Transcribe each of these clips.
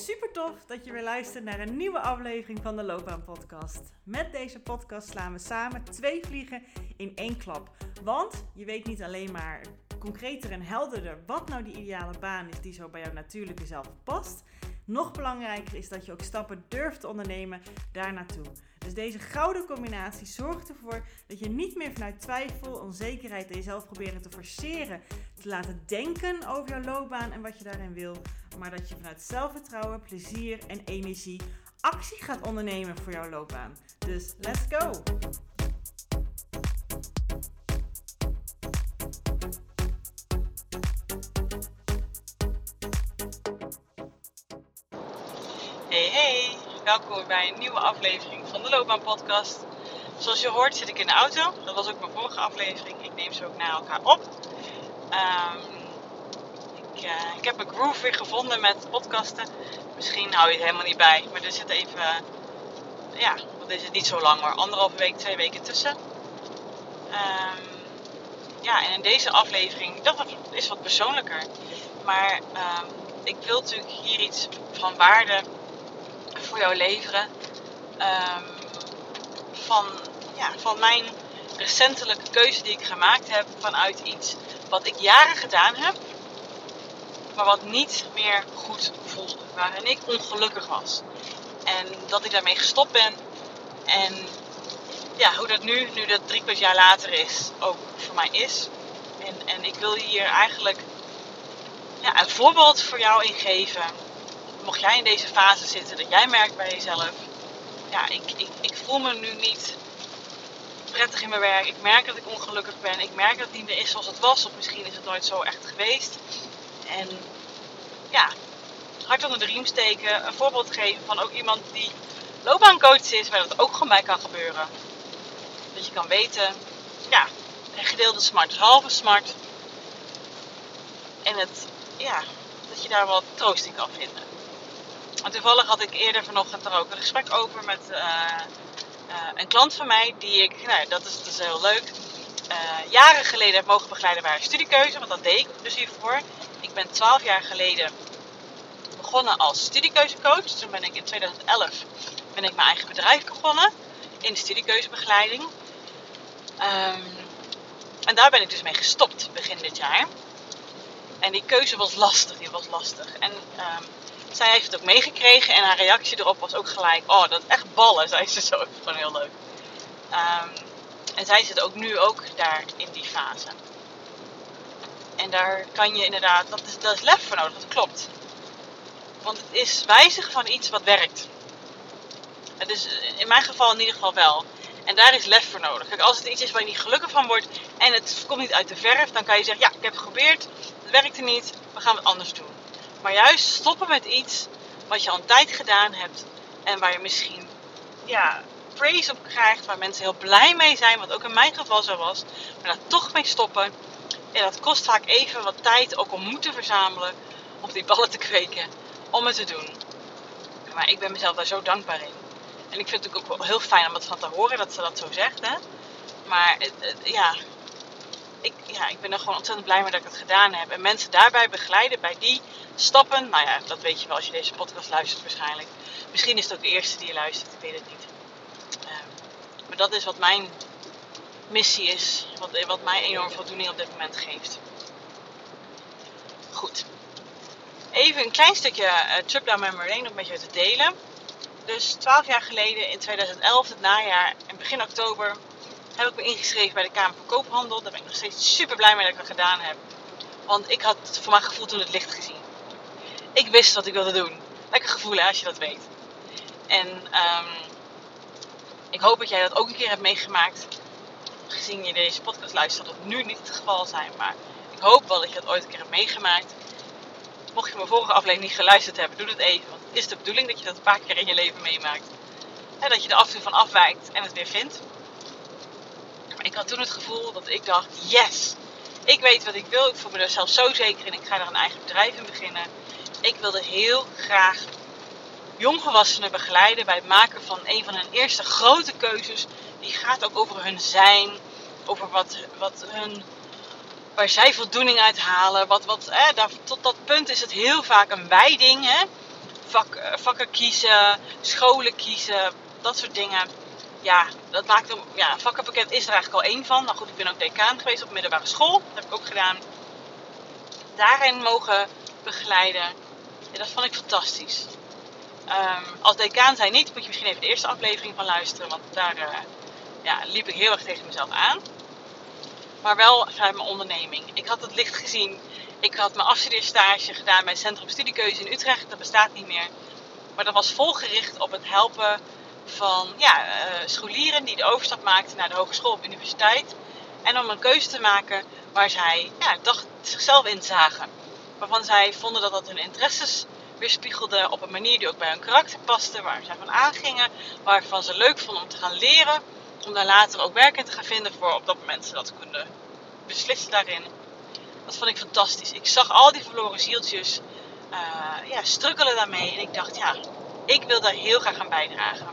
Super tof dat je weer luistert naar een nieuwe aflevering van de Loopbaan Podcast. Met deze podcast slaan we samen twee vliegen in één klap. Want je weet niet alleen maar concreter en helderder wat nou die ideale baan is die zo bij jouw natuurlijke zelf past. Nog belangrijker is dat je ook stappen durft te ondernemen daar naartoe. Dus deze gouden combinatie zorgt ervoor dat je niet meer vanuit twijfel, onzekerheid en jezelf proberen te forceren, te laten denken over jouw loopbaan en wat je daarin wil, maar dat je vanuit zelfvertrouwen, plezier en energie actie gaat ondernemen voor jouw loopbaan. Dus let's go! Hey hey, welkom bij een nieuwe aflevering van de Loopbaan Podcast. Zoals je hoort zit ik in de auto. Dat was ook mijn vorige aflevering. Ik neem ze ook na elkaar op. Ehm, ik, eh, ik heb mijn groove weer gevonden met podcasten. Misschien hou je het helemaal niet bij, maar er zit even, ja, wat is het niet zo lang, maar anderhalve week, twee weken tussen. Ehm, ja, en in deze aflevering, dat is wat persoonlijker. Maar ehm, ik wil natuurlijk hier iets van waarde voor jou leveren. Ehm, van, ja, van mijn recentelijke keuze die ik gemaakt heb vanuit iets wat ik jaren gedaan heb, maar wat niet meer goed voelde. Waarin ik ongelukkig was. En dat ik daarmee gestopt ben. En ja, hoe dat nu, nu dat drie kwart jaar later is, ook voor mij is. En, en ik wil hier eigenlijk ja, een voorbeeld voor jou in geven mocht jij in deze fase zitten, dat jij merkt bij jezelf, ja, ik, ik, ik voel me nu niet prettig in mijn werk. Ik merk dat ik ongelukkig ben. Ik merk dat het niet meer is zoals het was. Of misschien is het nooit zo echt geweest. En ja, hard onder de riem steken. Een voorbeeld geven van ook iemand die loopbaancoach is, waar dat ook gewoon bij kan gebeuren. Dat je kan weten, ja, een gedeelde smart is halve smart. En het, ja, dat je daar wat troost in kan vinden. En toevallig had ik eerder vanochtend er ook een gesprek over met uh, uh, een klant van mij, die ik, nou, dat is dus heel leuk, uh, jaren geleden heb mogen begeleiden bij een studiekeuze, want dat deed ik dus hiervoor. Ik ben 12 jaar geleden begonnen als studiekeuzecoach. Toen ben ik in 2011 ben ik mijn eigen bedrijf begonnen in de studiekeuzebegeleiding. Um, en daar ben ik dus mee gestopt begin dit jaar. En die keuze was lastig, die was lastig. En um, zij heeft het ook meegekregen en haar reactie erop was ook gelijk: Oh, dat is echt ballen, zei ze zo. Gewoon heel leuk. Um, en zij zit ook nu ook daar in die fase. En daar kan je inderdaad, dat is, is lef voor nodig, dat klopt. Want het is wijzigen van iets wat werkt. Het is in mijn geval in ieder geval wel. En daar is lef voor nodig. Kijk, als het iets is waar je niet gelukkig van wordt en het komt niet uit de verf, dan kan je zeggen: Ja, ik heb het geprobeerd, het werkte niet, we gaan het anders doen. Maar juist stoppen met iets wat je al een tijd gedaan hebt en waar je misschien ja, praise op krijgt, waar mensen heel blij mee zijn, wat ook in mijn geval zo was, maar daar toch mee stoppen. En dat kost vaak even wat tijd, ook om moed te verzamelen, om die ballen te kweken, om het te doen. Maar ik ben mezelf daar zo dankbaar in. En ik vind het ook wel heel fijn om het van te horen dat ze dat zo zegt. Hè? Maar ja, ik, ja, ik ben er gewoon ontzettend blij mee dat ik het gedaan heb. En mensen daarbij begeleiden bij die stappen. Nou ja, dat weet je wel als je deze podcast luistert waarschijnlijk. Misschien is het ook de eerste die je luistert, ik weet het niet. Um, maar dat is wat mijn missie is. Wat, wat mij enorm voldoening op dit moment geeft. Goed. Even een klein stukje uh, trip down memory lane om met je te delen. Dus 12 jaar geleden in 2011, het najaar, en begin oktober, heb ik me ingeschreven bij de Kamer van Koophandel. Daar ben ik nog steeds super blij mee dat ik dat gedaan heb. Want ik had voor mijn gevoel toen het licht gezien. Ik wist wat ik wilde doen. Lekker gevoel als je dat weet. En um, ik hoop dat jij dat ook een keer hebt meegemaakt. Gezien je deze podcast luistert, dat nu niet het geval zijn. Maar ik hoop wel dat je dat ooit een keer hebt meegemaakt. Mocht je mijn vorige aflevering niet geluisterd hebben, doe dat even. Want het is de bedoeling dat je dat een paar keer in je leven meemaakt. En dat je er af en toe van afwijkt en het weer vindt. Maar ik had toen het gevoel dat ik dacht, yes, ik weet wat ik wil. Ik voel me er zelf zo zeker in. Ik ga er een eigen bedrijf in beginnen. Ik wilde heel graag jongvolwassenen begeleiden bij het maken van een van hun eerste grote keuzes. Die gaat ook over hun zijn, over wat, wat hun, waar zij voldoening uit halen. Wat, wat, tot dat punt is het heel vaak een wijding hè, vak, eh, vakken kiezen, scholen kiezen, dat soort dingen. Ja, dat maakt hem, ja, vakkenpakket is er eigenlijk al één van. Nou goed, ik ben ook decaan geweest op middelbare school. Dat heb ik ook gedaan. Daarin mogen begeleiden. Ja, dat vond ik fantastisch. Um, als decaan zijn niet, moet je misschien even de eerste aflevering van luisteren. Want daar uh, ja, liep ik heel erg tegen mezelf aan. Maar wel vanuit mijn onderneming. Ik had het licht gezien. Ik had mijn afstudeerstage gedaan bij Centrum Studiekeuze in Utrecht. Dat bestaat niet meer. Maar dat was volgericht op het helpen van ja, uh, scholieren die de overstap maakten naar de hogeschool of universiteit. En om een keuze te maken waar zij ja, dacht, zichzelf in zagen. Waarvan zij vonden dat dat hun interesses weerspiegelde op een manier die ook bij hun karakter paste. Waar zij van aangingen. Waarvan ze leuk vonden om te gaan leren. Om daar later ook werk in te gaan vinden voor op dat moment ze dat konden beslissen daarin. Dat vond ik fantastisch. Ik zag al die verloren zieltjes uh, ja, strukkelen daarmee. En ik dacht, ja, ik wil daar heel graag aan bijdragen.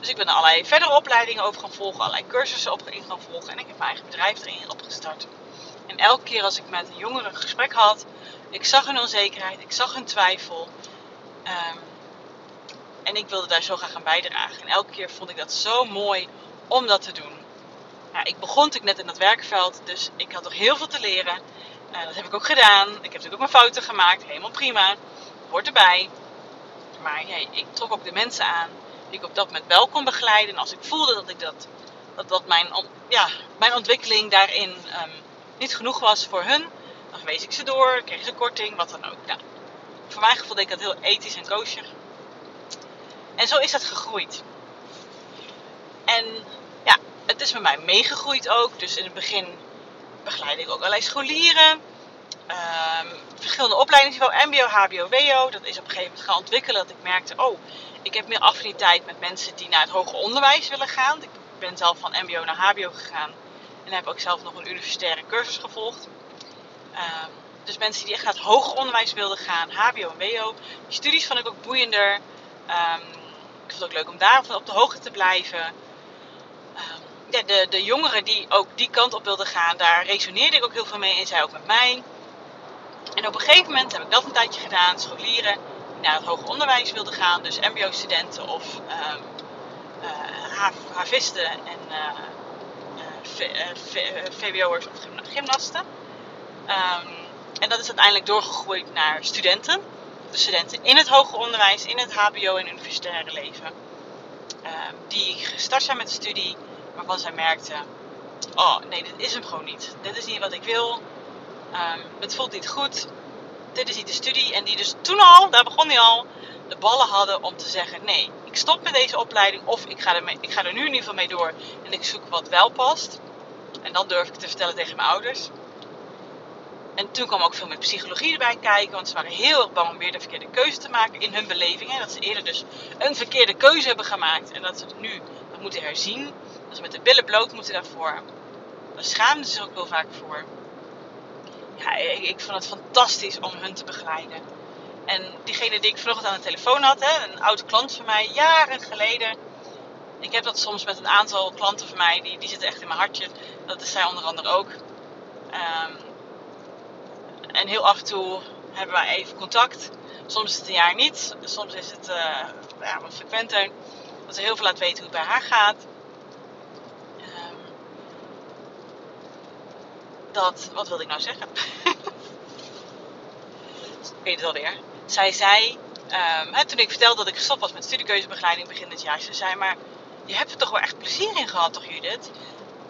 Dus ik ben er allerlei verdere opleidingen over gaan volgen, allerlei cursussen op in gaan volgen. En ik heb mijn eigen bedrijf erin opgestart. En elke keer als ik met een jongere een gesprek had, ik zag hun onzekerheid, ik zag hun twijfel. Um, en ik wilde daar zo graag aan bijdragen. En elke keer vond ik dat zo mooi om dat te doen. Ik begon natuurlijk net in dat werkveld, dus ik had nog heel veel te leren. Uh, dat heb ik ook gedaan. Ik heb natuurlijk ook mijn fouten gemaakt, helemaal prima. Hoort erbij. Maar ja, ik trok ook de mensen aan die ik op dat moment wel kon begeleiden. En als ik voelde dat, ik dat, dat, dat mijn, ja, mijn ontwikkeling daarin um, niet genoeg was voor hun, dan wees ik ze door, kreeg ze korting, wat dan ook. Nou, voor mijn gevoel ik dat heel ethisch en kosher. En zo is dat gegroeid. En ja, het is met mij meegegroeid ook. Dus in het begin begeleidde ik ook allerlei scholieren. Um, verschillende opleidingsniveau, MBO, HBO, WO. Dat is op een gegeven moment gaan ontwikkelen. Dat ik merkte, oh, ik heb meer affiniteit met mensen die naar het hoger onderwijs willen gaan. Ik ben zelf van MBO naar HBO gegaan. En heb ook zelf nog een universitaire cursus gevolgd. Um, dus mensen die echt naar het hoger onderwijs wilden gaan, HBO en WO. Die studies vond ik ook boeiender. Um, ik vond het ook leuk om daar op de hoogte te blijven. Ja, de, de jongeren die ook die kant op wilden gaan, daar resoneerde ik ook heel veel mee en zij ook met mij. En op een gegeven moment heb ik dat een tijdje gedaan, scholieren die naar het hoger onderwijs wilden gaan, dus MBO-studenten of um, uh, havisten en uh, uh, VWO'ers of gymnasten. Um, en dat is uiteindelijk doorgegroeid naar studenten. De studenten in het hoger onderwijs, in het HBO en universitaire leven. Um, die gestart zijn met de studie waarvan zij merkten: oh nee, dit is hem gewoon niet. Dit is niet wat ik wil. Um, het voelt niet goed. Dit is niet de studie. En die dus toen al, daar begon hij al, de ballen hadden om te zeggen: nee, ik stop met deze opleiding. Of ik ga, er ik ga er nu in ieder geval mee door en ik zoek wat wel past. En dan durf ik te vertellen tegen mijn ouders. En toen kwam ook veel meer psychologie erbij kijken, want ze waren heel erg bang om weer de verkeerde keuze te maken in hun beleving. Hè? Dat ze eerder dus een verkeerde keuze hebben gemaakt en dat ze het nu moeten herzien. Dat ze met de billen bloot moeten daarvoor. Daar schaamden ze zich ook heel vaak voor. Ja, ik, ik, vond het fantastisch om hun te begeleiden. En diegene die ik vanochtend aan de telefoon had, hè, een oude klant van mij, jaren geleden. Ik heb dat soms met een aantal klanten van mij, die, die zitten echt in mijn hartje. Dat is zij onder andere ook. Um, en heel af en toe hebben wij even contact. Soms is het een jaar niet. Soms is het uh, ja, wat frequenter. Dat ze heel veel laat weten hoe het bij haar gaat. Um, dat, wat wilde ik nou zeggen? ik weet het alweer. Zij zei, um, hè, toen ik vertelde dat ik gestopt was met studiekeuzebegeleiding begin dit jaar. Ze zei, maar je hebt er toch wel echt plezier in gehad, toch Judith?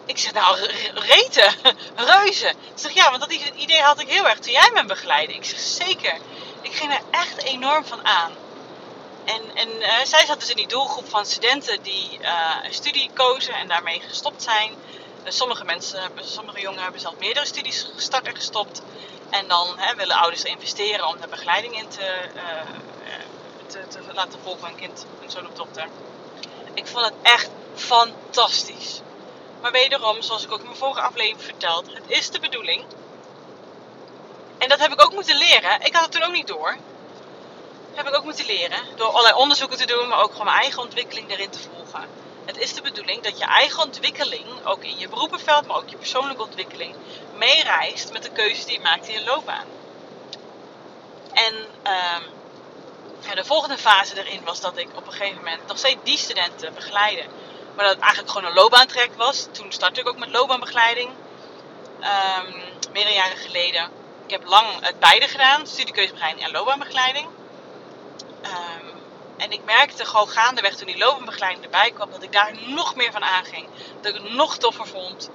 Ik zeg, nou, reten, reuze. Ze zeg, ja, want dat idee had ik heel erg toen jij me begeleidde. Ik zeg, zeker. Ik ging er echt enorm van aan. En, en uh, zij zat dus in die doelgroep van studenten die uh, een studie kozen en daarmee gestopt zijn. Uh, sommige mensen, sommige jongeren hebben zelf meerdere studies gestart en gestopt. En dan hè, willen ouders investeren om de begeleiding in te, te, te laten volgen een kind, een zoon of dochter. Ik vond het echt fantastisch. Maar wederom, zoals ik ook in mijn vorige aflevering verteld, het is de bedoeling. En dat heb ik ook moeten leren. Ik had het toen ook niet door. Heb ik ook moeten leren. Door allerlei onderzoeken te doen, maar ook gewoon mijn eigen ontwikkeling erin te volgen. Het is de bedoeling dat je eigen ontwikkeling, ook in je beroepenveld, maar ook je persoonlijke ontwikkeling, meereist met de keuzes die je maakt in je loopbaan. En En de volgende fase erin was dat ik op een gegeven moment nog steeds die studenten begeleide. Maar dat het eigenlijk gewoon een loopbaantraject was. Toen startte ik ook met loopbaanbegeleiding. Um, meerdere jaren geleden. Ik heb lang het beide gedaan. Studiekeuzebegeleiding en loopbaanbegeleiding. Um, en ik merkte gewoon gaandeweg toen die loopbaanbegeleiding erbij kwam. Dat ik daar nog meer van aanging. Dat ik het nog toffer vond.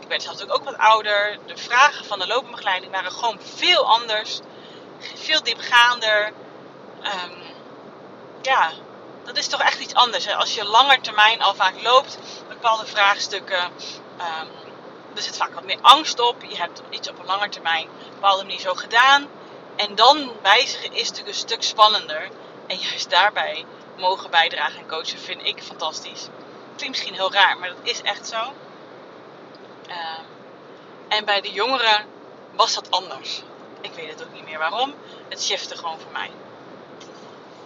Ik werd zelfs ook wat ouder. De vragen van de loopbaanbegeleiding waren gewoon veel anders. Veel diepgaander. Um, ja, dat is toch echt iets anders. Hè? Als je langer termijn al vaak loopt, bepaalde vraagstukken. Um, er zit vaak wat meer angst op. Je hebt iets op een lange termijn op een bepaalde manier zo gedaan. En dan wijzigen is natuurlijk een stuk spannender. En juist daarbij mogen bijdragen en coachen vind ik fantastisch. Klinkt misschien heel raar, maar dat is echt zo. Uh, en bij de jongeren was dat anders. Ik weet het ook niet meer waarom. Het shifte gewoon voor mij.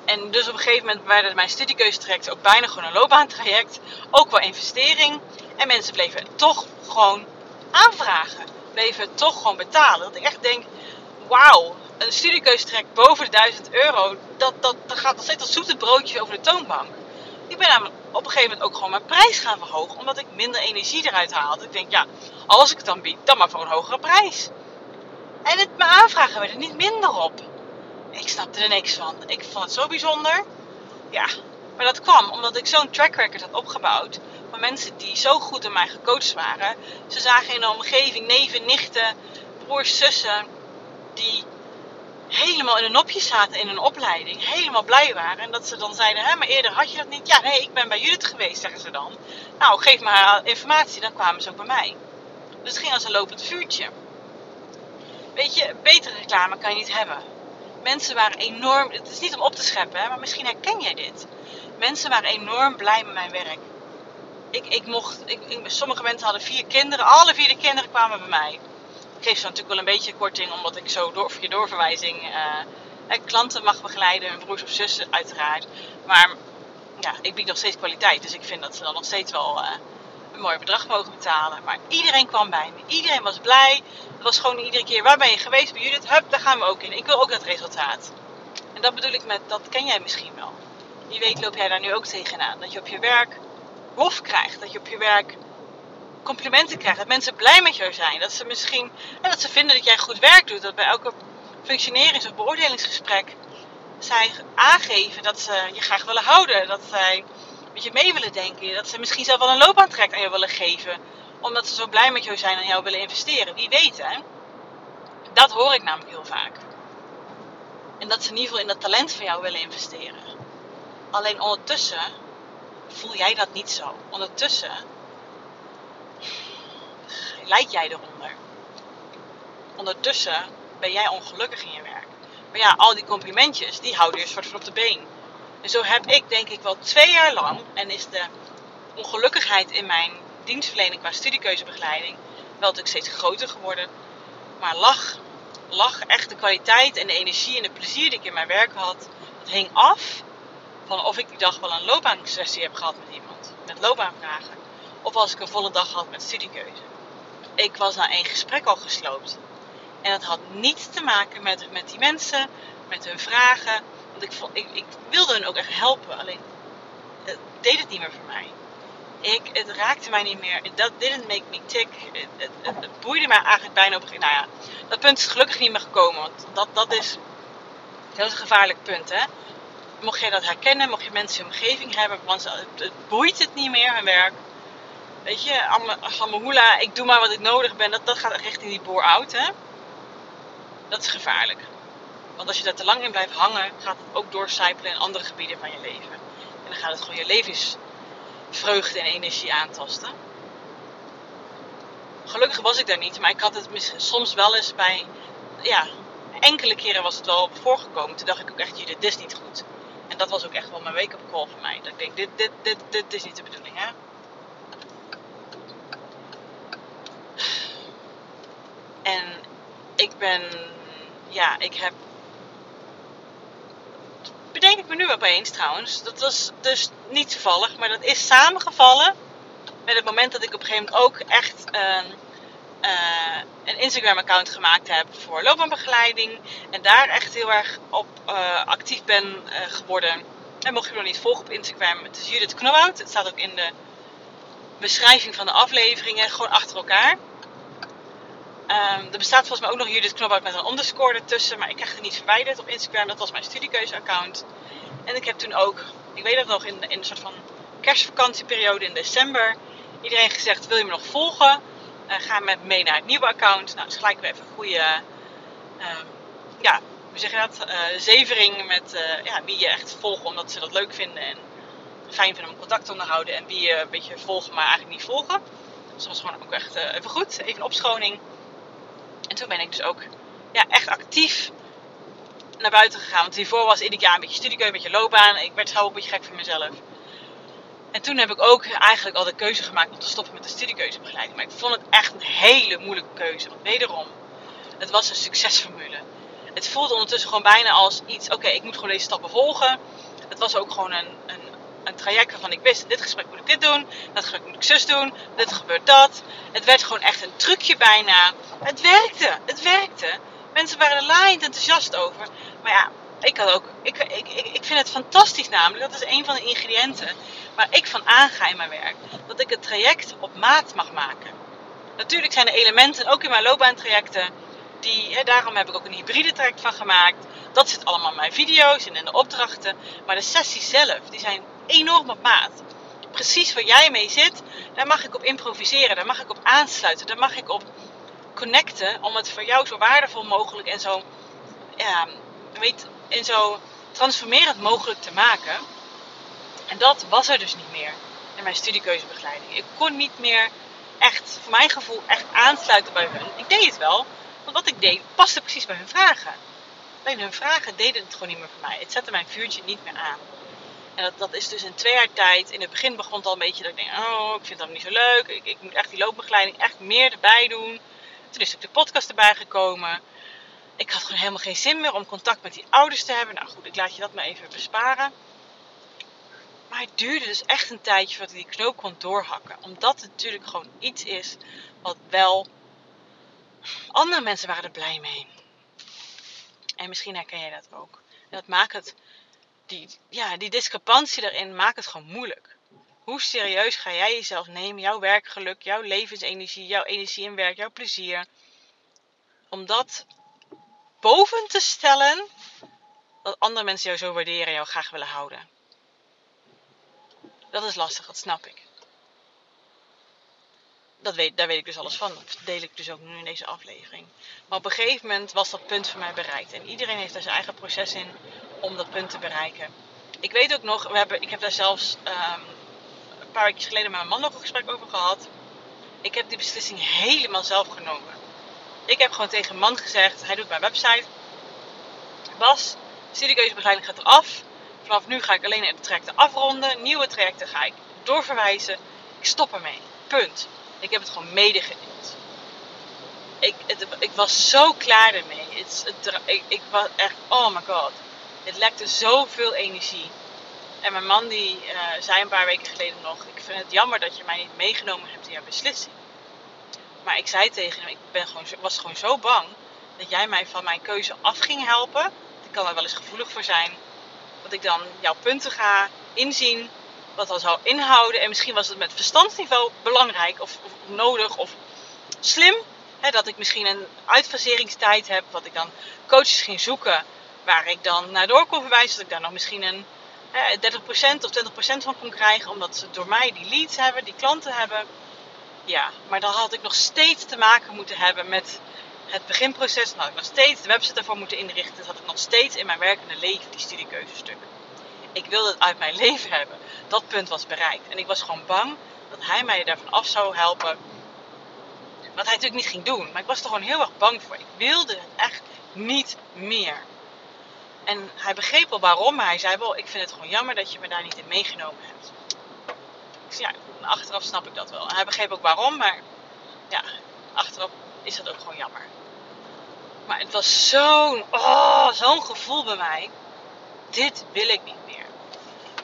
En dus op een gegeven moment werden mijn studiekeuzetrajecten ook bijna gewoon een loopbaantraject. Ook wel investering. En mensen bleven toch gewoon aanvragen. Bleven toch gewoon betalen. Dat ik echt denk, wauw, een studiekeuzetraject boven de 1000 euro. Dat, dat, gaat nog steeds als zoete broodje over de toonbank. Ik ben op een gegeven moment ook gewoon mijn prijs gaan verhogen. Omdat ik minder energie eruit haalde. Ik denk, ja, als ik het dan bied, dan maar voor een hogere prijs. En het, mijn aanvragen werden niet minder op. Ik snapte er niks van. Ik vond het zo bijzonder. Ja, maar dat kwam omdat ik zo'n track record had opgebouwd. Van mensen die zo goed door mij gecoacht waren. Ze zagen in de omgeving neven, nichten, broers, zussen. Die helemaal in een nopje zaten in een opleiding. Helemaal blij waren. En dat ze dan zeiden, hè, maar eerder had je dat niet. Ja, nee, ik ben bij Judith geweest, zeggen ze dan. Nou, geef me haar informatie. Dan kwamen ze ook bij mij. Dus het ging als een lopend vuurtje. Weet je, betere reclame kan je niet hebben mensen waren enorm. Het is niet om op te scheppen, maar misschien herken jij dit. Mensen waren enorm blij met mijn werk. Ik, ik mocht, ik, sommige mensen hadden vier kinderen, alle vier de kinderen kwamen bij mij. Ik geef ze natuurlijk wel een beetje korting, omdat ik zo door, via doorverwijzing uh, klanten mag begeleiden, hun broers of zussen uiteraard. Maar ja, ik bied nog steeds kwaliteit, dus ik vind dat ze dan nog steeds wel uh, een mooi bedrag mogen betalen. Maar iedereen kwam bij me, iedereen was blij. Het was gewoon iedere keer, waar ben je geweest bij Judith? Hup, daar gaan we ook in. Ik wil ook dat resultaat. En dat bedoel ik met, dat ken jij misschien wel. Wie weet loop jij daar nu ook tegenaan. Dat je op je werk lof krijgt. Dat je op je werk complimenten krijgt. Dat mensen blij met jou zijn. Dat ze misschien, en dat ze vinden dat jij goed werk doet. Dat bij elke functionerings- of beoordelingsgesprek zij aangeven dat ze je graag willen houden. Dat zij met je mee willen denken. Dat ze misschien zelf wel een loopbaantrek aan je willen geven omdat ze zo blij met jou zijn en jou willen investeren. Wie weet hè. Dat hoor ik namelijk heel vaak. En dat ze in ieder geval in dat talent van jou willen investeren. Alleen ondertussen voel jij dat niet zo. Ondertussen lijkt jij eronder. Ondertussen ben jij ongelukkig in je werk. Maar ja, al die complimentjes, die houden je soort van op de been. En zo heb ik denk ik wel twee jaar lang, en is de ongelukkigheid in mijn dienstverlening qua studiekeuzebegeleiding wel natuurlijk steeds groter geworden. Maar lag, lag echt de kwaliteit en de energie en de plezier die ik in mijn werk had, dat hing af van of ik die dag wel een loopbaansessie heb gehad met iemand, met loopbaanvragen. Of als ik een volle dag had met studiekeuze. Ik was na één gesprek al gesloopt. En dat had niets te maken met, met die mensen, met hun vragen. Want ik, ik, ik wilde hen ook echt helpen. Alleen het deed het niet meer voor mij ik, het raakte mij niet meer. Dat didn't make me tick. Het, het, het, boeide mij eigenlijk bijna op een Nou ja, dat punt is gelukkig niet meer gekomen. Want dat, dat, is, dat een gevaarlijk punt. Hè? Mocht jij dat herkennen, mocht je mensen in je omgeving hebben, want het, boeit het niet meer, hun werk. Weet je, Amahula, ik doe maar wat ik nodig ben, dat, dat gaat richting die bore-out. Hè? Dat is gevaarlijk. Want als je daar te lang in blijft hangen, gaat het ook doorcijpelen in andere gebieden van je leven. En dan gaat het gewoon je levens vreugde en energie aantasten. Gelukkig was ik daar niet, maar ik had het soms wel eens bij, ja, enkele keren was het wel voorgekomen. Toen dacht ik ook echt, dit is niet goed. En dat was ook echt wel mijn wake-up call voor mij. Dat ik denk, dit, dit, dit, dit is niet de bedoeling, hè. En ik ben, ja, ik heb bedenk ik me nu opeens trouwens. Dat was dus niet toevallig, maar dat is samengevallen met het moment dat ik op een gegeven moment ook echt uh, uh, een Instagram-account gemaakt heb voor loopbaanbegeleiding. En daar echt heel erg op uh, actief ben uh, geworden. En mocht je me nog niet volgen op Instagram, het is Judith Knolhout. Het staat ook in de beschrijving van de afleveringen, gewoon achter elkaar. Um, er bestaat volgens mij ook nog Judith Knolhout met een underscore ertussen. Maar ik krijg het niet verwijderd op Instagram. Dat was mijn studiekeuze-account. En ik heb toen ook, ik weet dat nog, in, een soort van kerstvakantieperiode in december... iedereen gezegd, wil je me nog volgen? Uh, ga met mee naar het nieuwe account. Nou, dus gelijk weer even een goede, uh, ja, hoe zeg je dat? Uh, zevering met uh, ja, wie je echt volgt omdat ze dat leuk vinden en fijn vinden om contact te onderhouden. En wie je een beetje volgen, maar eigenlijk niet volgen. Dus dat was gewoon ook echt even goed. Even opschoning. En toen ben ik dus ook ja, echt actief naar buiten gegaan. Want hiervoor was ieder jaar een beetje studiekeuze, een beetje loopbaan. Ik werd ook een beetje gek van mezelf. En toen heb ik ook eigenlijk al de keuze gemaakt om te stoppen met de studiekeuzebegeleiding. Maar ik vond het echt een hele moeilijke keuze. Want wederom, het was een succesformule. Het voelde ondertussen gewoon bijna als iets, oké, ik moet gewoon deze stappen volgen. Het was ook gewoon een, een, traject waarvan ik wist, dit gesprek moet ik dit doen, dat gesprek moet ik zus doen, dit gebeurt dat. Het werd gewoon echt een trucje bijna. Het werkte, het werkte. Mensen waren er laaiend enthousiast over. Maar ja, ik had ook, ik, ik, ik, ik vind het fantastisch namelijk, dat is een van de ingrediënten waar ik van aanga in mijn werk. Dat ik het traject op maat mag maken. Natuurlijk zijn er elementen, ook in mijn loopbaantrajecten, die, hè, daarom heb ik ook een hybride traject van gemaakt. Dat zit allemaal in mijn video's en in de opdrachten. Maar de sessies zelf, die zijn enorm op maat. Precies waar jij mee zit, daar mag ik op improviseren, daar mag ik op aansluiten, daar mag ik op connecten om het voor jou zo waardevol mogelijk en zo, ja, weet, en zo transformerend mogelijk te maken. En dat was er dus niet meer in mijn studiekeuzebegeleiding. Ik kon niet meer echt, voor mijn gevoel, echt aansluiten bij hun. Ik deed het wel, want wat ik deed paste precies bij hun vragen. Alleen hun vragen deden het gewoon niet meer voor mij. Het zette mijn vuurtje niet meer aan. En dat, is dus in twee jaar tijd. In het begin begon het al een beetje dat ik denk, oh, ik vind dat niet zo leuk. Ik, ik moet echt die loopbegeleiding echt meer erbij doen. Toen is ook de podcast erbij gekomen. Ik had gewoon helemaal geen zin meer om contact met die ouders te hebben. Nou goed, ik laat je dat maar even besparen. Maar het duurde dus echt een tijdje voordat ik die knoop kon doorhakken. Omdat het natuurlijk gewoon iets is wat wel. Andere mensen waren er blij mee. En misschien herken jij dat ook. En dat maakt het. Die, ja, die discrepantie erin maakt het gewoon moeilijk. Hoe serieus ga jij jezelf nemen, jouw werkgeluk, jouw levensenergie, jouw energie in werk, jouw plezier. Om dat boven te stellen dat andere mensen jou zo waarderen en jou graag willen houden. Dat is lastig, dat snap ik. Dat weet, daar weet ik dus alles van. Dat deel ik dus ook nu in deze aflevering. Maar op een gegeven moment was dat punt voor mij bereikt. En iedereen heeft daar zijn eigen proces in om dat punt te bereiken. Ik weet ook nog, we hebben, ik heb daar zelfs um, een paar weken geleden met mijn man nog een gesprek over gehad. Ik heb die beslissing helemaal zelf genomen. Ik heb gewoon tegen een man gezegd, hij doet mijn website. Bas, studiekeuzebegeleiding gaat eraf. Vanaf nu ga ik alleen de trajecten afronden. Nieuwe trajecten ga ik doorverwijzen. Ik stop ermee. Punt. Ik heb het gewoon medegedeeld. Ik, het, ik was zo klaar ermee. Het, het, ik, ik was echt, oh my god. Het lekte zoveel energie. En mijn man die uh, zei een paar weken geleden nog: Ik vind het jammer dat je mij niet meegenomen hebt in jouw beslissing. Maar ik zei tegen hem: Ik ben gewoon, was gewoon zo bang dat jij mij van mijn keuze af ging helpen. Ik kan er wel eens gevoelig voor zijn dat ik dan jouw punten ga inzien, wat dat zou inhouden. En misschien was het met verstandsniveau belangrijk of, nodig of slim. Hè, dat ik misschien een uitfaseringstijd heb, wat ik dan coaches ging zoeken, waar ik dan naar door kon verwijzen. Dat ik daar nog misschien een hè, 30% of 20% van kon krijgen, omdat ze door mij die leads hebben, die klanten hebben. Ja, maar dan had ik nog steeds te maken moeten hebben met het beginproces, dan had ik nog steeds de website ervoor moeten inrichten. Dat had ik nog steeds in mijn werkende leven, die studiekeuzestuk. Ik wilde het uit mijn leven hebben. Dat punt was bereikt. En ik was gewoon bang dat hij mij daarvan af zou helpen. Wat hij natuurlijk niet ging doen. Maar ik was er gewoon heel erg bang voor. Ik wilde het echt niet meer. En hij begreep wel waarom, maar hij zei wel: Ik vind het gewoon jammer dat je me daar niet in meegenomen hebt. Ik ja, achteraf snap ik dat wel. En hij begreep ook waarom, maar ja, achteraf is dat ook gewoon jammer. Maar het was zo'n oh, zo'n gevoel bij mij. Dit wil ik niet meer.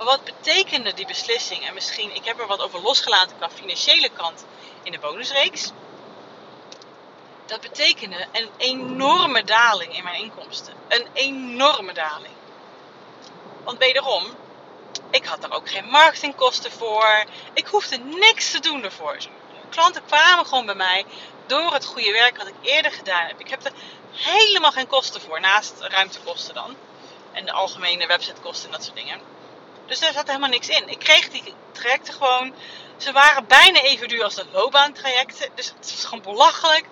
Maar wat betekende die beslissing? En misschien, ik heb er wat over losgelaten qua financiële kant in de bonusreeks. dat betekende een enorme daling in mijn inkomsten. Een enorme daling. Want wederom, ik had er ook geen marketingkosten voor. Ik hoefde niks te doen ervoor. Klanten kwamen gewoon bij mij door het goede werk wat ik eerder gedaan heb. Ik heb er helemaal geen kosten voor, naast ruimtekosten dan. En de algemene websitekosten en dat soort dingen. Dus daar zat helemaal niks in. Ik kreeg die trajecten gewoon. Ze waren bijna even duur als de loopbaantrajecten. Dus het was gewoon belachelijk.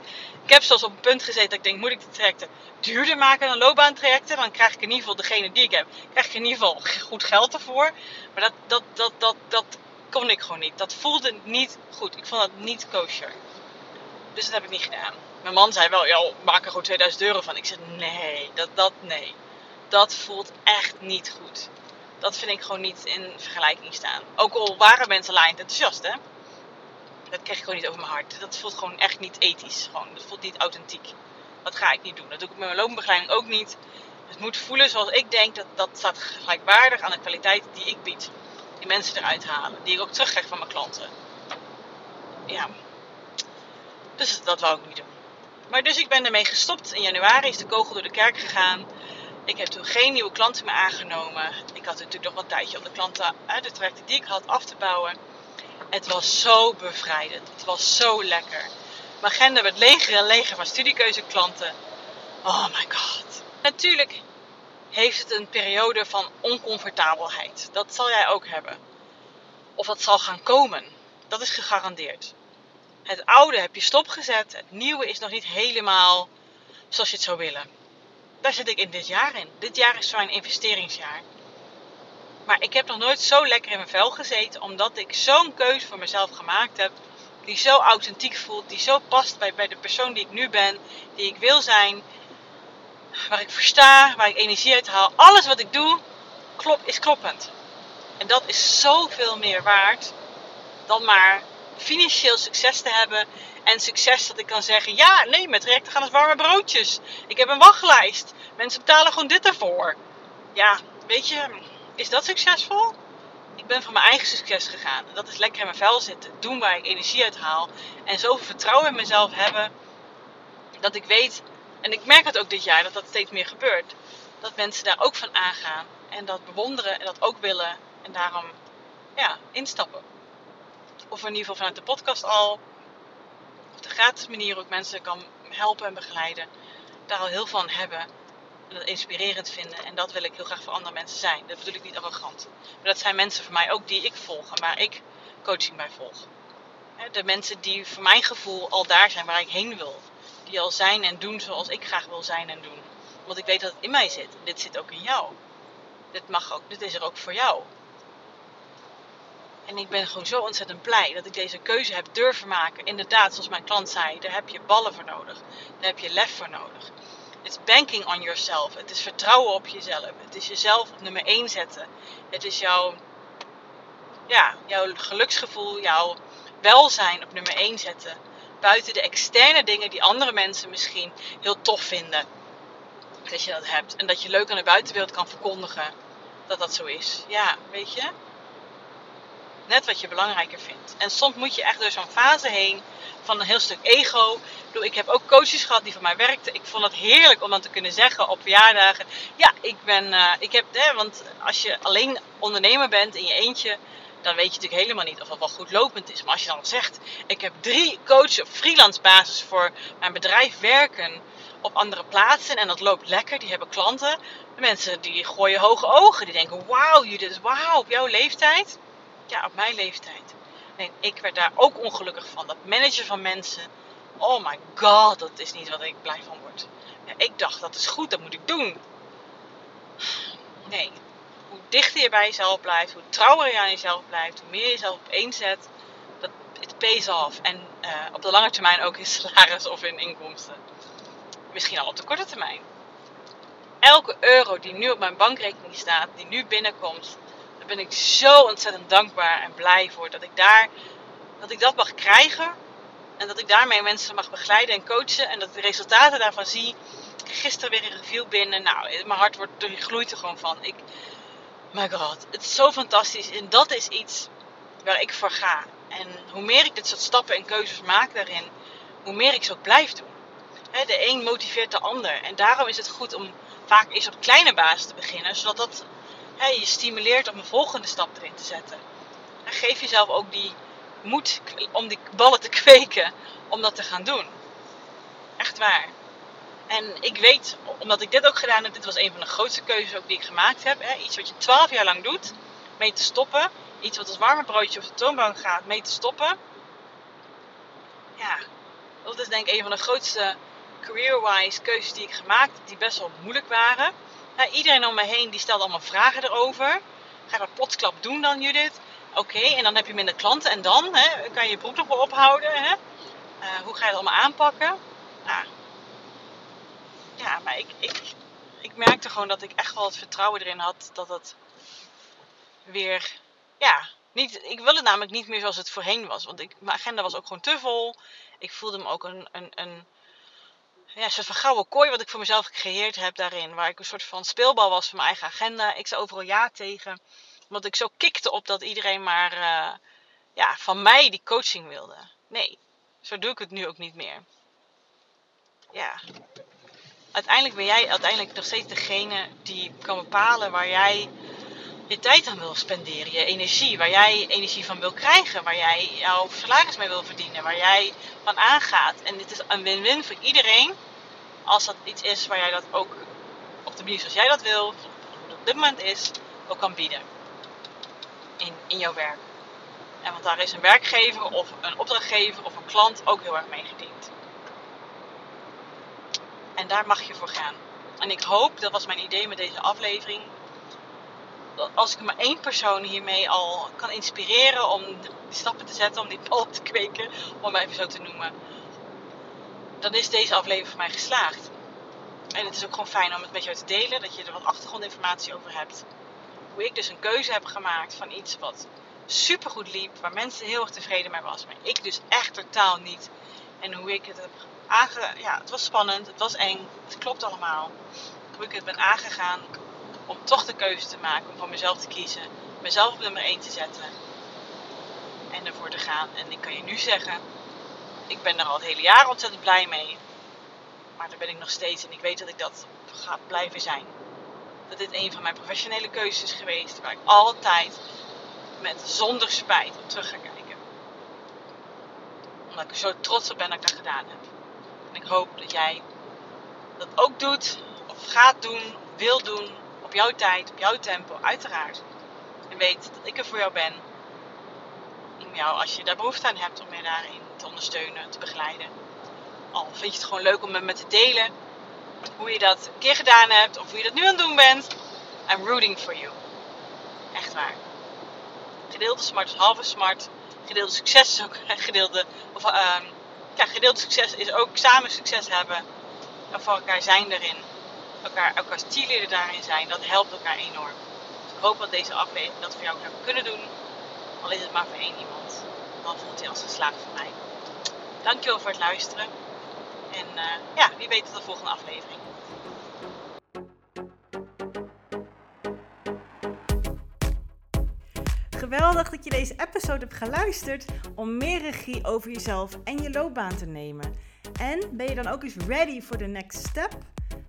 Ik heb zelfs op een punt gezeten dat ik denk, moet ik de trajecten duurder maken dan loopbaantrajecten? Dan krijg ik in ieder geval degene die ik heb, krijg ik in ieder geval goed geld ervoor. Maar dat, dat, dat, dat, dat kon ik gewoon niet. Dat voelde niet goed. Ik vond dat niet kosher. Dus dat heb ik niet gedaan. Mijn man zei wel, ja, maak er gewoon 2000 euro van. Ik zei, nee, dat, dat, nee. Dat voelt echt niet goed. Dat vind ik gewoon niet in vergelijking staan. Ook al waren mensen laaiend enthousiast, hè. Dat kreeg ik gewoon niet over mijn hart. Dat voelt gewoon echt niet ethisch. Gewoon, dat voelt niet authentiek. Dat ga ik niet doen. Dat doe ik met mijn loopbegeleiding ook niet. Het moet voelen zoals ik denk. Dat, dat staat gelijkwaardig aan de kwaliteit die ik bied. Die mensen eruit halen. Die ik ook terugkrijg van mijn klanten. Ja. Dus dat wou ik niet doen. Maar dus ik ben ermee gestopt. In januari is de kogel door de kerk gegaan. Ik heb toen geen nieuwe klanten meer aangenomen. Ik had natuurlijk nog wat tijdje om de klanten uit de trajecten die ik had af te bouwen. Het was zo bevrijdend. Het was zo lekker. Mijn agenda werd leger en leger van studiekeuzeklanten. Oh my god. Natuurlijk heeft het een periode van oncomfortabelheid. Dat zal jij ook hebben. Of dat zal gaan komen. Dat is gegarandeerd. Het oude heb je stopgezet. Het nieuwe is nog niet helemaal zoals je het zou willen. Daar zit ik in dit jaar in. Dit jaar is zo'n investeringsjaar. Maar ik heb nog nooit zo lekker in mijn vel gezeten, omdat ik zo'n keuze voor mezelf gemaakt heb. Die zo authentiek voelt, die zo past bij, bij de persoon die ik nu ben, die ik wil zijn. Waar ik versta, waar ik energie uit haal. Alles wat ik doe, klop, is kloppend. En dat is zoveel meer waard dan maar financieel succes te hebben. En succes dat ik kan zeggen: ja, nee, met trajecten gaan als warme broodjes. Ik heb een wachtlijst. Mensen betalen gewoon dit ervoor. Ja, weet je, is dat succesvol? Ik ben van mijn eigen succes gegaan. Dat is lekker in mijn vel zitten. Doen waar ik energie uit haal. En zoveel vertrouwen in mezelf hebben. Dat ik weet, en ik merk het ook dit jaar, dat dat steeds meer gebeurt. Dat mensen daar ook van aangaan. En dat bewonderen en dat ook willen. En daarom, ja, instappen. Of in ieder geval vanuit de podcast al. Op de gratis manier ook mensen kan helpen en begeleiden. Daar al heel van hebben dat inspirerend vinden. En dat wil ik heel graag voor andere mensen zijn. Dat bedoel ik niet arrogant. Maar dat zijn mensen voor mij ook die ik volg en waar ik coaching bij volg. De mensen die voor mijn gevoel al daar zijn waar ik heen wil. Die al zijn en doen zoals ik graag wil zijn en doen. Want ik weet dat het in mij zit. Dit zit ook in jou. Dit, mag ook, dit is er ook voor jou. En ik ben gewoon zo ontzettend blij dat ik deze keuze heb durven maken. Inderdaad, zoals mijn klant zei, daar heb je ballen voor nodig. Daar heb je lef voor nodig. Het is banking on yourself. Het is vertrouwen op jezelf. Het is jezelf op nummer 1 zetten. Het is jouw, ja, jouw geluksgevoel, jouw welzijn op nummer 1 zetten. Buiten de externe dingen die andere mensen misschien heel tof vinden. Dat je dat hebt. En dat je leuk aan de buitenwereld kan verkondigen dat dat zo is. Ja, weet je? Net wat je belangrijker vindt. En soms moet je echt door zo'n fase heen van een heel stuk ego. Ik, ik heb ook coaches gehad die voor mij werkten. Ik vond het heerlijk om dan te kunnen zeggen op verjaardagen. Ja, ik ben. Uh, ik heb, hè, want als je alleen ondernemer bent in je eentje. Dan weet je natuurlijk helemaal niet of dat wel goed lopend is. Maar als je dan zegt: Ik heb drie coaches op freelance basis voor mijn bedrijf werken op andere plaatsen. En dat loopt lekker. Die hebben klanten. De mensen die gooien hoge ogen. Die denken: Wauw, Judith, wauw, op jouw leeftijd. Ja, op mijn leeftijd. En ik werd daar ook ongelukkig van. Dat manager van mensen. Oh my god, dat is niet wat ik blij van word. Ja, ik dacht, dat is goed, dat moet ik doen. Nee. Hoe dichter je bij jezelf blijft, hoe trouwer je aan jezelf blijft, hoe meer je jezelf opeenzet, dat het pays off. En uh, op de lange termijn ook in salaris of in inkomsten. Misschien al op de korte termijn. Elke euro die nu op mijn bankrekening staat, die nu binnenkomt, ben ik zo ontzettend dankbaar en blij voor dat ik daar dat ik dat mag krijgen en dat ik daarmee mensen mag begeleiden en coachen en dat ik de resultaten daarvan zie. Gisteren weer een review binnen. Nou, mijn hart wordt, gloeit er gewoon van. Ik, my god, het is zo fantastisch. En dat is iets waar ik voor ga. En hoe meer ik dit soort stappen en keuzes maak daarin, hoe meer ik ze ook blijf doen. de een motiveert de ander. En daarom is het goed om vaak eens op kleine basis te beginnen, zodat dat je stimuleert om een volgende stap erin te zetten. En geef jezelf ook die moed om die ballen te kweken om dat te gaan doen. Echt waar. En ik weet, omdat ik dit ook gedaan heb, dit was een van de grootste keuzes ook die ik gemaakt heb. Hè, iets wat je 12 jaar lang doet, mee te stoppen. Iets wat als warme broodje op de toonbank gaat, mee te stoppen. Ja, dat is denk ik een van de grootste career-wise keuzes die ik gemaakt heb, die best wel moeilijk waren. Iedereen om me heen die stelt allemaal vragen erover. Ga dat plotsklap doen dan, Judith? Oké, en dan heb je minder klanten. En dan hè, kan je je broek nog wel ophouden. Hè? Uh, hoe ga je dat allemaal aanpakken? Nou, ja, maar ik, ik, ik merkte gewoon dat ik echt wel het vertrouwen erin had dat het weer, ja, niet, ik wil het namelijk niet meer zoals het voorheen was. Want ik, mijn agenda was ook gewoon te vol. Ik voelde me ook een, een, een ja, soort van gouden kooi wat ik voor mezelf gecreëerd heb daarin. Waar ik een soort van speelbal was van mijn eigen agenda. Ik zei overal ja tegen. Omdat ik zo kikte op dat iedereen maar uh, ja, van mij die coaching wilde. Nee, zo doe ik het nu ook niet meer. Ja. Uiteindelijk ben jij uiteindelijk nog steeds degene die kan bepalen waar jij je tijd aan wil spenderen, je energie, waar jij energie van wil krijgen, waar jij jouw salaris mee wil verdienen, waar jij van aangaat. En dit is een win-win voor iedereen als dat iets is waar jij dat ook op de manier zoals jij dat wil, op dit moment is, ook kan bieden in, in jouw werk. En want daar is een werkgever of een opdrachtgever of een klant ook heel erg mee gediend. En daar mag je voor gaan. En ik hoop, dat was mijn idee met deze aflevering, als ik maar één persoon hiermee al kan inspireren om die stappen te zetten, om die bal te kweken, om het even zo te noemen, dan is deze aflevering voor mij geslaagd. En het is ook gewoon fijn om het met jou te delen, dat je er wat achtergrondinformatie over hebt. Hoe ik dus een keuze heb gemaakt van iets wat super goed liep, waar mensen heel erg tevreden mee was, maar ik dus echt totaal niet. En hoe ik het heb aange... Ja, het was spannend, het was eng, het klopt allemaal. Hoe ik het ben aangegaan om toch de keuze te maken om voor mezelf te kiezen, mezelf op nummer 1 te zetten en ervoor te gaan. En ik kan je nu zeggen, ik ben er al het hele jaar ontzettend blij mee. Maar daar ben ik nog steeds en ik weet dat ik dat ga blijven zijn. Dat dit een van mijn professionele keuzes is geweest, waar ik altijd met zonder spijt op terug ga kijken. Omdat ik er zo trots op ben dat ik dat gedaan heb. En ik hoop dat jij dat ook doet, of gaat doen, wil doen, op jouw tijd, op jouw tempo, uiteraard. En weet dat ik er voor jou ben. Om jou, als je daar behoefte aan hebt, om je daarin te ondersteunen, te begeleiden. Al vind je het gewoon leuk om met me te delen hoe je dat een keer gedaan hebt of hoe je dat nu aan het doen bent. I'm rooting for you. Echt waar. Gedeelde smart is halve smart. Gedeelde succes is ook gedeelde. Of, uh, ja, gedeelde succes is ook samen succes hebben. En voor elkaar zijn erin elkaar, elkaars cheerleader daarin zijn, dat helpt elkaar enorm. Dus ik hoop dat deze aflevering dat voor jou zou kunnen doen. Al is het maar voor één iemand. Dan voelt hij als geslaagd voor mij. Dankjewel voor het luisteren. En uh, ja, wie weet tot de volgende aflevering. Geweldig dat je deze episode hebt geluisterd om meer regie over jezelf en je loopbaan te nemen. En ben je dan ook eens ready for the next step?